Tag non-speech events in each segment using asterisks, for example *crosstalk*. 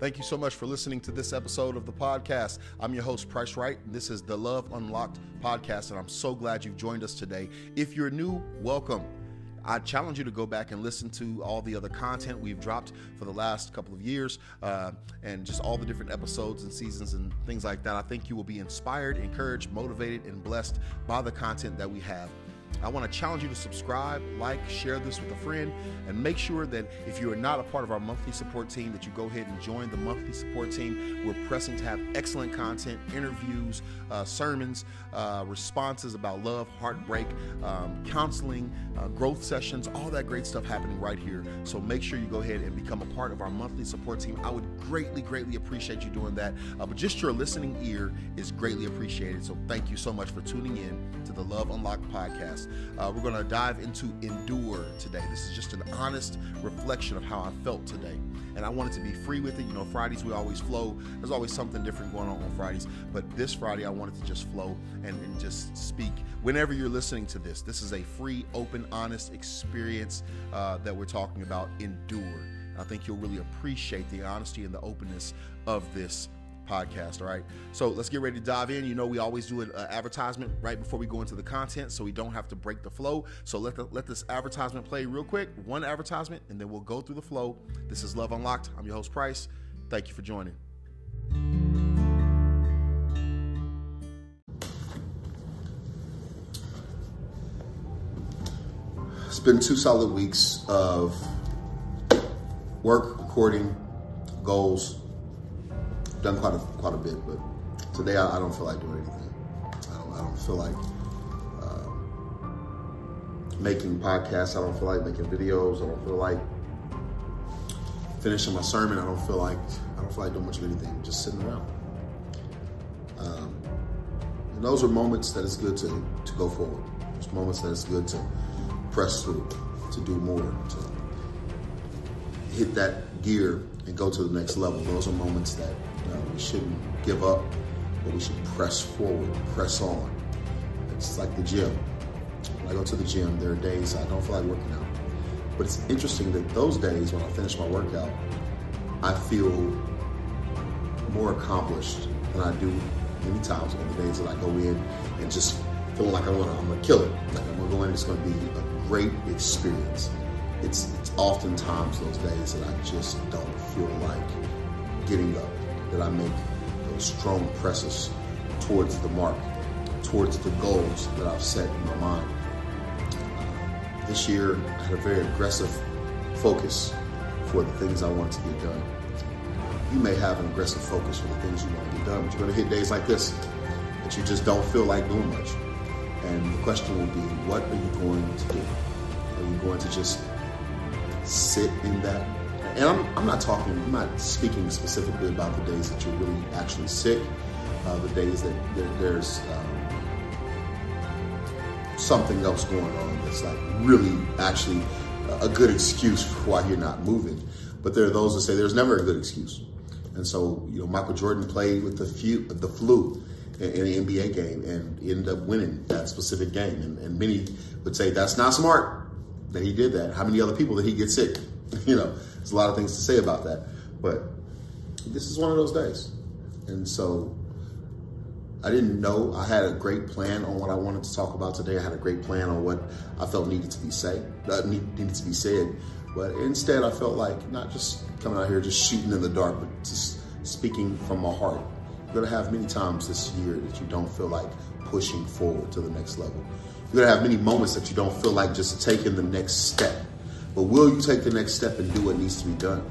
Thank you so much for listening to this episode of the podcast. I'm your host, Price Wright, this is the Love Unlocked podcast, and I'm so glad you've joined us today. If you're new, welcome. I challenge you to go back and listen to all the other content we've dropped for the last couple of years uh, and just all the different episodes and seasons and things like that. I think you will be inspired, encouraged, motivated, and blessed by the content that we have. I want to challenge you to subscribe, like, share this with a friend, and make sure that if you are not a part of our monthly support team, that you go ahead and join the monthly support team. We're pressing to have excellent content, interviews, uh, sermons, uh, responses about love, heartbreak, um, counseling, uh, growth sessions, all that great stuff happening right here. So make sure you go ahead and become a part of our monthly support team. I would greatly, greatly appreciate you doing that. Uh, but just your listening ear is greatly appreciated. So thank you so much for tuning in to the Love Unlocked podcast. Uh, we're going to dive into endure today. This is just an honest reflection of how I felt today. And I wanted to be free with it. You know, Fridays we always flow. There's always something different going on on Fridays. But this Friday, I wanted to just flow and, and just speak. Whenever you're listening to this, this is a free, open, honest experience uh, that we're talking about. Endure. I think you'll really appreciate the honesty and the openness of this podcast. All right. So let's get ready to dive in. You know, we always do an uh, advertisement right before we go into the content so we don't have to break the flow. So let, the, let this advertisement play real quick. One advertisement, and then we'll go through the flow. This is Love Unlocked. I'm your host, Price. Thank you for joining. It's been two solid weeks of work, recording, goals, done quite a quite a bit, but today I, I don't feel like doing anything. I don't, I don't feel like uh, making podcasts. I don't feel like making videos. I don't feel like finishing my sermon. I don't feel like I don't feel like doing much of anything. Just sitting around. Um, and those are moments that it's good to to go forward. There's moments that it's good to press through, to do more, to hit that gear and go to the next level. Those are moments that uh, we shouldn't give up, but we should press forward, press on. It's like the gym. When I go to the gym, there are days I don't feel like working out. But it's interesting that those days when I finish my workout, I feel more accomplished than I do many times on the days that I go in and just feeling like I want to, I'm gonna kill it. Like I'm gonna go in, it's gonna be a great experience. It's it's oftentimes those days that I just don't feel like getting up that I make those strong presses towards the mark, towards the goals that I've set in my mind. This year, I had a very aggressive focus for the things I want to get done. You may have an aggressive focus for the things you want to get done, but you're going to hit days like this that you just don't feel like doing much. And the question will be, what are you going to do? Are you going to just sit in that and I'm, I'm not talking, I'm not speaking specifically about the days that you're really actually sick, uh, the days that there, there's um, something else going on that's like really actually a good excuse for why you're not moving. But there are those that say there's never a good excuse. And so, you know, Michael Jordan played with the, few, the flu in, the NBA game and ended up winning that specific game. And, and many would say that's not smart that he did that. How many other people did he get sick? *laughs* you know, there's a lot of things to say about that. But this is one of those days. And so I didn't know I had a great plan on what I wanted to talk about today. I had a great plan on what I felt needed to be said, uh, needed to be said. But instead, I felt like not just coming out here just shooting in the dark, but just speaking from my heart. You're gonna have many times this year that you don't feel like pushing forward to the next level. You're gonna have many moments that you don't feel like just taking the next step. But will you take the next step and do what needs to be done?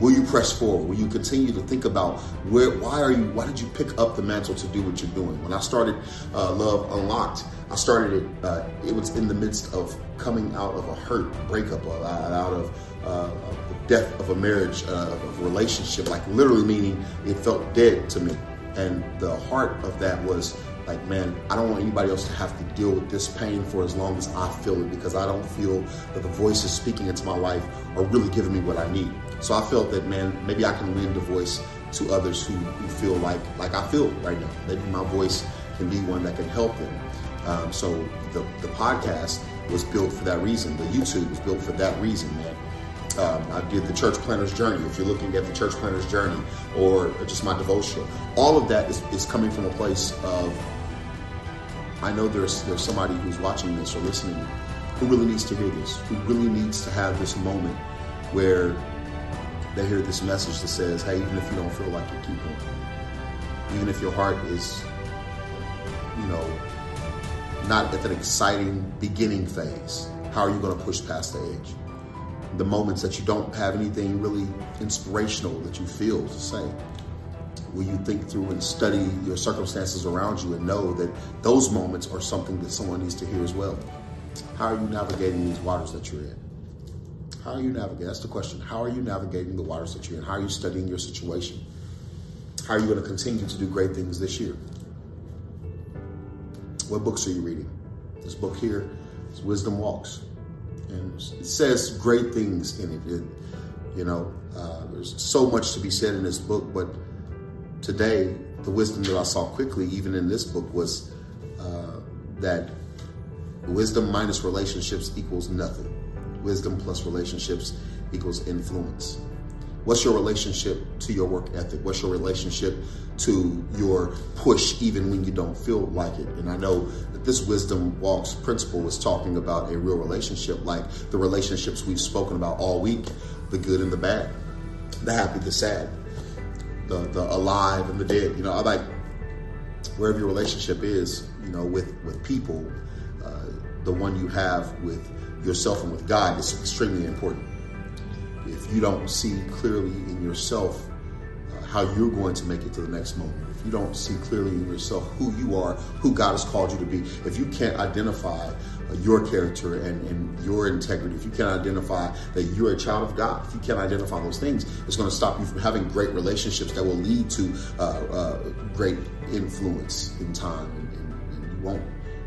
Will you press forward? Will you continue to think about where, why are you, why did you pick up the mantle to do what you're doing? When I started uh, Love Unlocked, I started it, uh, it was in the midst of coming out of a hurt breakup, uh, out of uh, the death of a marriage, uh, of a relationship, like literally meaning it felt dead to me. And the heart of that was like, man, I don't want anybody else to have to deal with this pain for as long as I feel it because I don't feel that the voices speaking into my life are really giving me what I need. So I felt that, man, maybe I can lend a voice to others who, who feel like like I feel right now. Maybe my voice can be one that can help them. Um, so the, the podcast was built for that reason. The YouTube was built for that reason, man. Um, I did the church planner's journey. If you're looking at the church planner's journey or just my devotional, all of that is, is coming from a place of I know there's there's somebody who's watching this or listening who really needs to hear this, who really needs to have this moment where they hear this message that says, hey, even if you don't feel like it, keep going. Even if your heart is, you know, not at that exciting beginning phase, how are you going to push past the edge? The moments that you don't have anything really inspirational that you feel to say. Will you think through and study your circumstances around you and know that those moments are something that someone needs to hear as well? How are you navigating these waters that you're in? How are you navigating? That's the question. How are you navigating the waters that you're in? How are you studying your situation? How are you going to continue to do great things this year? What books are you reading? This book here is Wisdom Walks. And it says great things in it. it you know, uh, there's so much to be said in this book, but today, the wisdom that I saw quickly, even in this book, was uh, that wisdom minus relationships equals nothing. Wisdom plus relationships equals influence. What's your relationship to your work ethic? What's your relationship to your push even when you don't feel like it? And I know that this wisdom walks principle was talking about a real relationship like the relationships we've spoken about all week, the good and the bad, the happy, the sad, the, the alive and the dead. You know, I like wherever your relationship is, you know, with, with people, uh, the one you have with yourself and with God is extremely important. If you don't see clearly in yourself uh, how you're going to make it to the next moment, if you don't see clearly in yourself who you are, who God has called you to be, if you can't identify your character and, and your integrity, if you can't identify that you're a child of God, if you can't identify those things, it's going to stop you from having great relationships that will lead to uh, uh, great influence in time. And, and, and you won't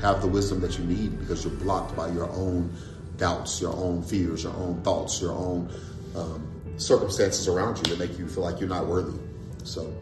have the wisdom that you need because you're blocked by your own doubts, your own fears, your own thoughts, your own um, circumstances around you that make you feel like you're not worthy. So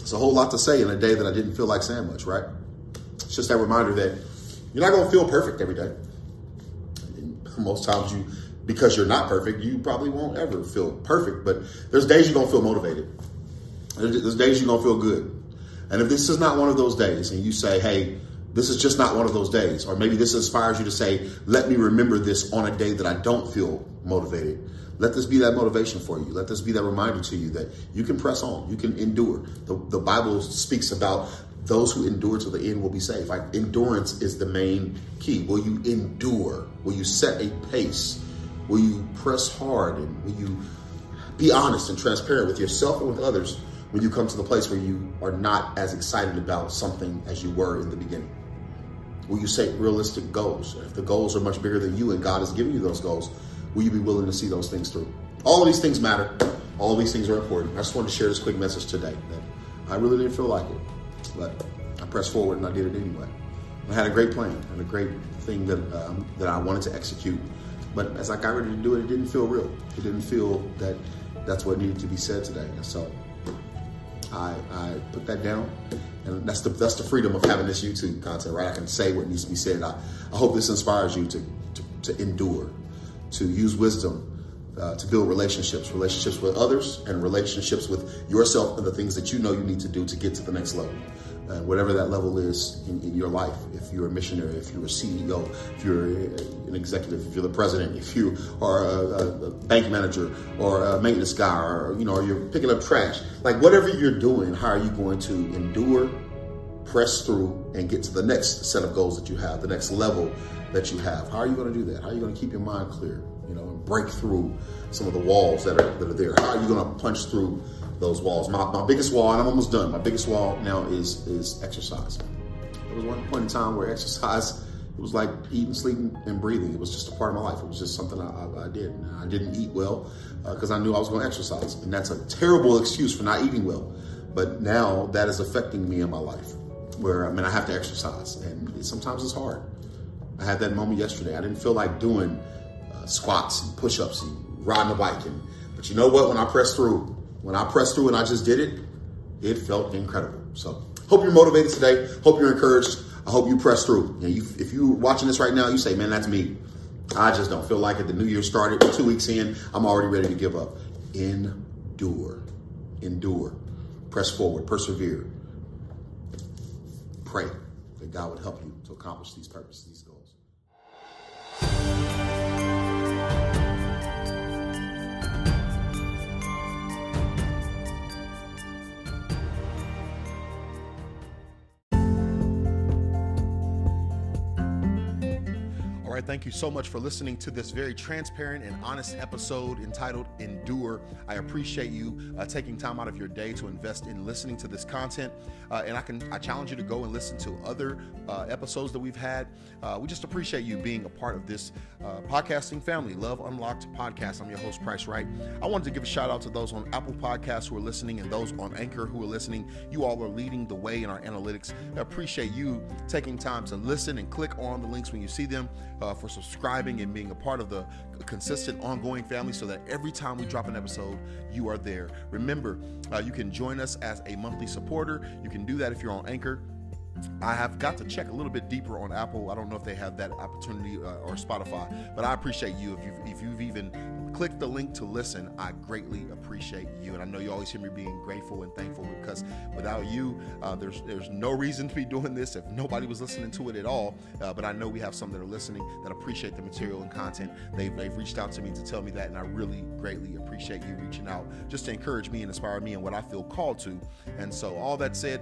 it's a whole lot to say in a day that I didn't feel like saying much, right? It's just that reminder that you're not going to feel perfect every day. Most times you, because you're not perfect, you probably won't ever feel perfect, but there's days you're to feel motivated. There's days you're to feel good. And if this is not one of those days and you say, hey, this is just not one of those days. Or maybe this inspires you to say, let me remember this on a day that I don't feel motivated. Let this be that motivation for you. Let this be that reminder to you that you can press on, you can endure. The, the Bible speaks about those who endure to the end will be saved. Like endurance is the main key. Will you endure? Will you set a pace? Will you press hard? And will you be honest and transparent with yourself and with others when you come to the place where you are not as excited about something as you were in the beginning? Will you set realistic goals? If the goals are much bigger than you and God has given you those goals, will you be willing to see those things through? All of these things matter. All of these things are important. I just wanted to share this quick message today that I really didn't feel like it, but I pressed forward and I did it anyway. I had a great plan and a great thing that um, that I wanted to execute, but as I got ready to do it, it didn't feel real. It didn't feel that that's what needed to be said today. And so I, I put that down and that's the that's the freedom of having this YouTube content, right? I can say what needs to be said. I, I hope this inspires you to, to, to endure, to use wisdom, uh, to build relationships, relationships with others, and relationships with yourself and the things that you know you need to do to get to the next level. And whatever that level is in, in your life, if you're a missionary, if you're a CEO, if you're an executive, if you're the president, if you are a, a bank manager or a maintenance guy, or you know, or you're picking up trash, like whatever you're doing, how are you going to endure, press through, and get to the next set of goals that you have, the next level that you have? How are you going to do that? How are you going to keep your mind clear? You know, and break through some of the walls that are that are there. How are you to punch through those walls. My, my biggest wall, and I'm almost done. My biggest wall now is is exercise. There was one point in time where exercise it was like eating, sleeping, and breathing. It was just a part of my life. It was just something I, I, I did. I didn't eat well because uh, I knew I was going to exercise, and that's a terrible excuse for not eating well. But now that is affecting me in my life, where I mean I have to exercise, and sometimes it's hard. I had that moment yesterday. I didn't feel like doing uh, squats and push-ups and riding a bike, and but you know what? When I pressed through, when I pressed through and I just did it, it felt incredible. So hope you're motivated today. Hope you're encouraged. I hope you press through. You, if you're watching this right now, you say, man, that's me. I just don't feel like it. The new year started two weeks in. I'm already ready to give up. Endure. Endure. Press forward. Persevere. Pray that God would help you to accomplish these purposes, these goals. Right, thank you so much for listening to this very transparent and honest episode entitled Endure. I appreciate you uh, taking time out of your day to invest in listening to this content. Uh, and I can I challenge you to go and listen to other uh, episodes that we've had. Uh, we just appreciate you being a part of this uh, podcasting family, Love Unlocked podcast. I'm your host, Price Wright. I wanted to give a shout out to those on Apple Podcasts who are listening and those on Anchor who are listening. You all are leading the way in our analytics. I appreciate you taking time to listen and click on the links when you see them uh, for subscribing and being a part of the consistent, ongoing family so that every time we drop an episode, you are there. Remember, uh, you can join us as a monthly supporter. You can do that if you're on Anchor. I have got to check a little bit deeper on Apple. I don't know if they have that opportunity uh, or Spotify, but I appreciate you if you've, if you've even clicked the link to listen. I greatly appreciate you, and I know you always hear me being grateful and thankful because without you, uh, there's there's no reason to be doing this if nobody was listening to it at all. Uh, but I know we have some that are listening that appreciate the material and content. They've they've reached out to me to tell me that, and I really greatly appreciate you reaching out just to encourage me and inspire me and what I feel called to. And so, all that said,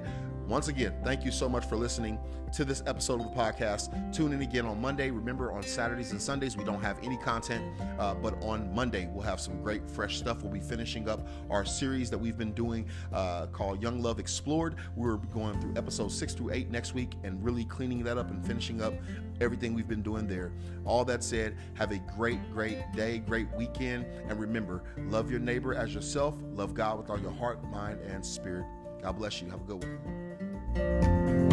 once again, thank you so much for listening to this episode of the podcast. Tune in again on Monday. Remember, on Saturdays and Sundays, we don't have any content, uh, but on Monday, we'll have some great, fresh stuff. We'll be finishing up our series that we've been doing uh, called Young Love Explored. We're going through episodes six through eight next week and really cleaning that up and finishing up everything we've been doing there. All that said, have a great, great day, great weekend. And remember, love your neighbor as yourself, love God with all your heart, mind, and spirit. God bless you. Have a good one. Bye.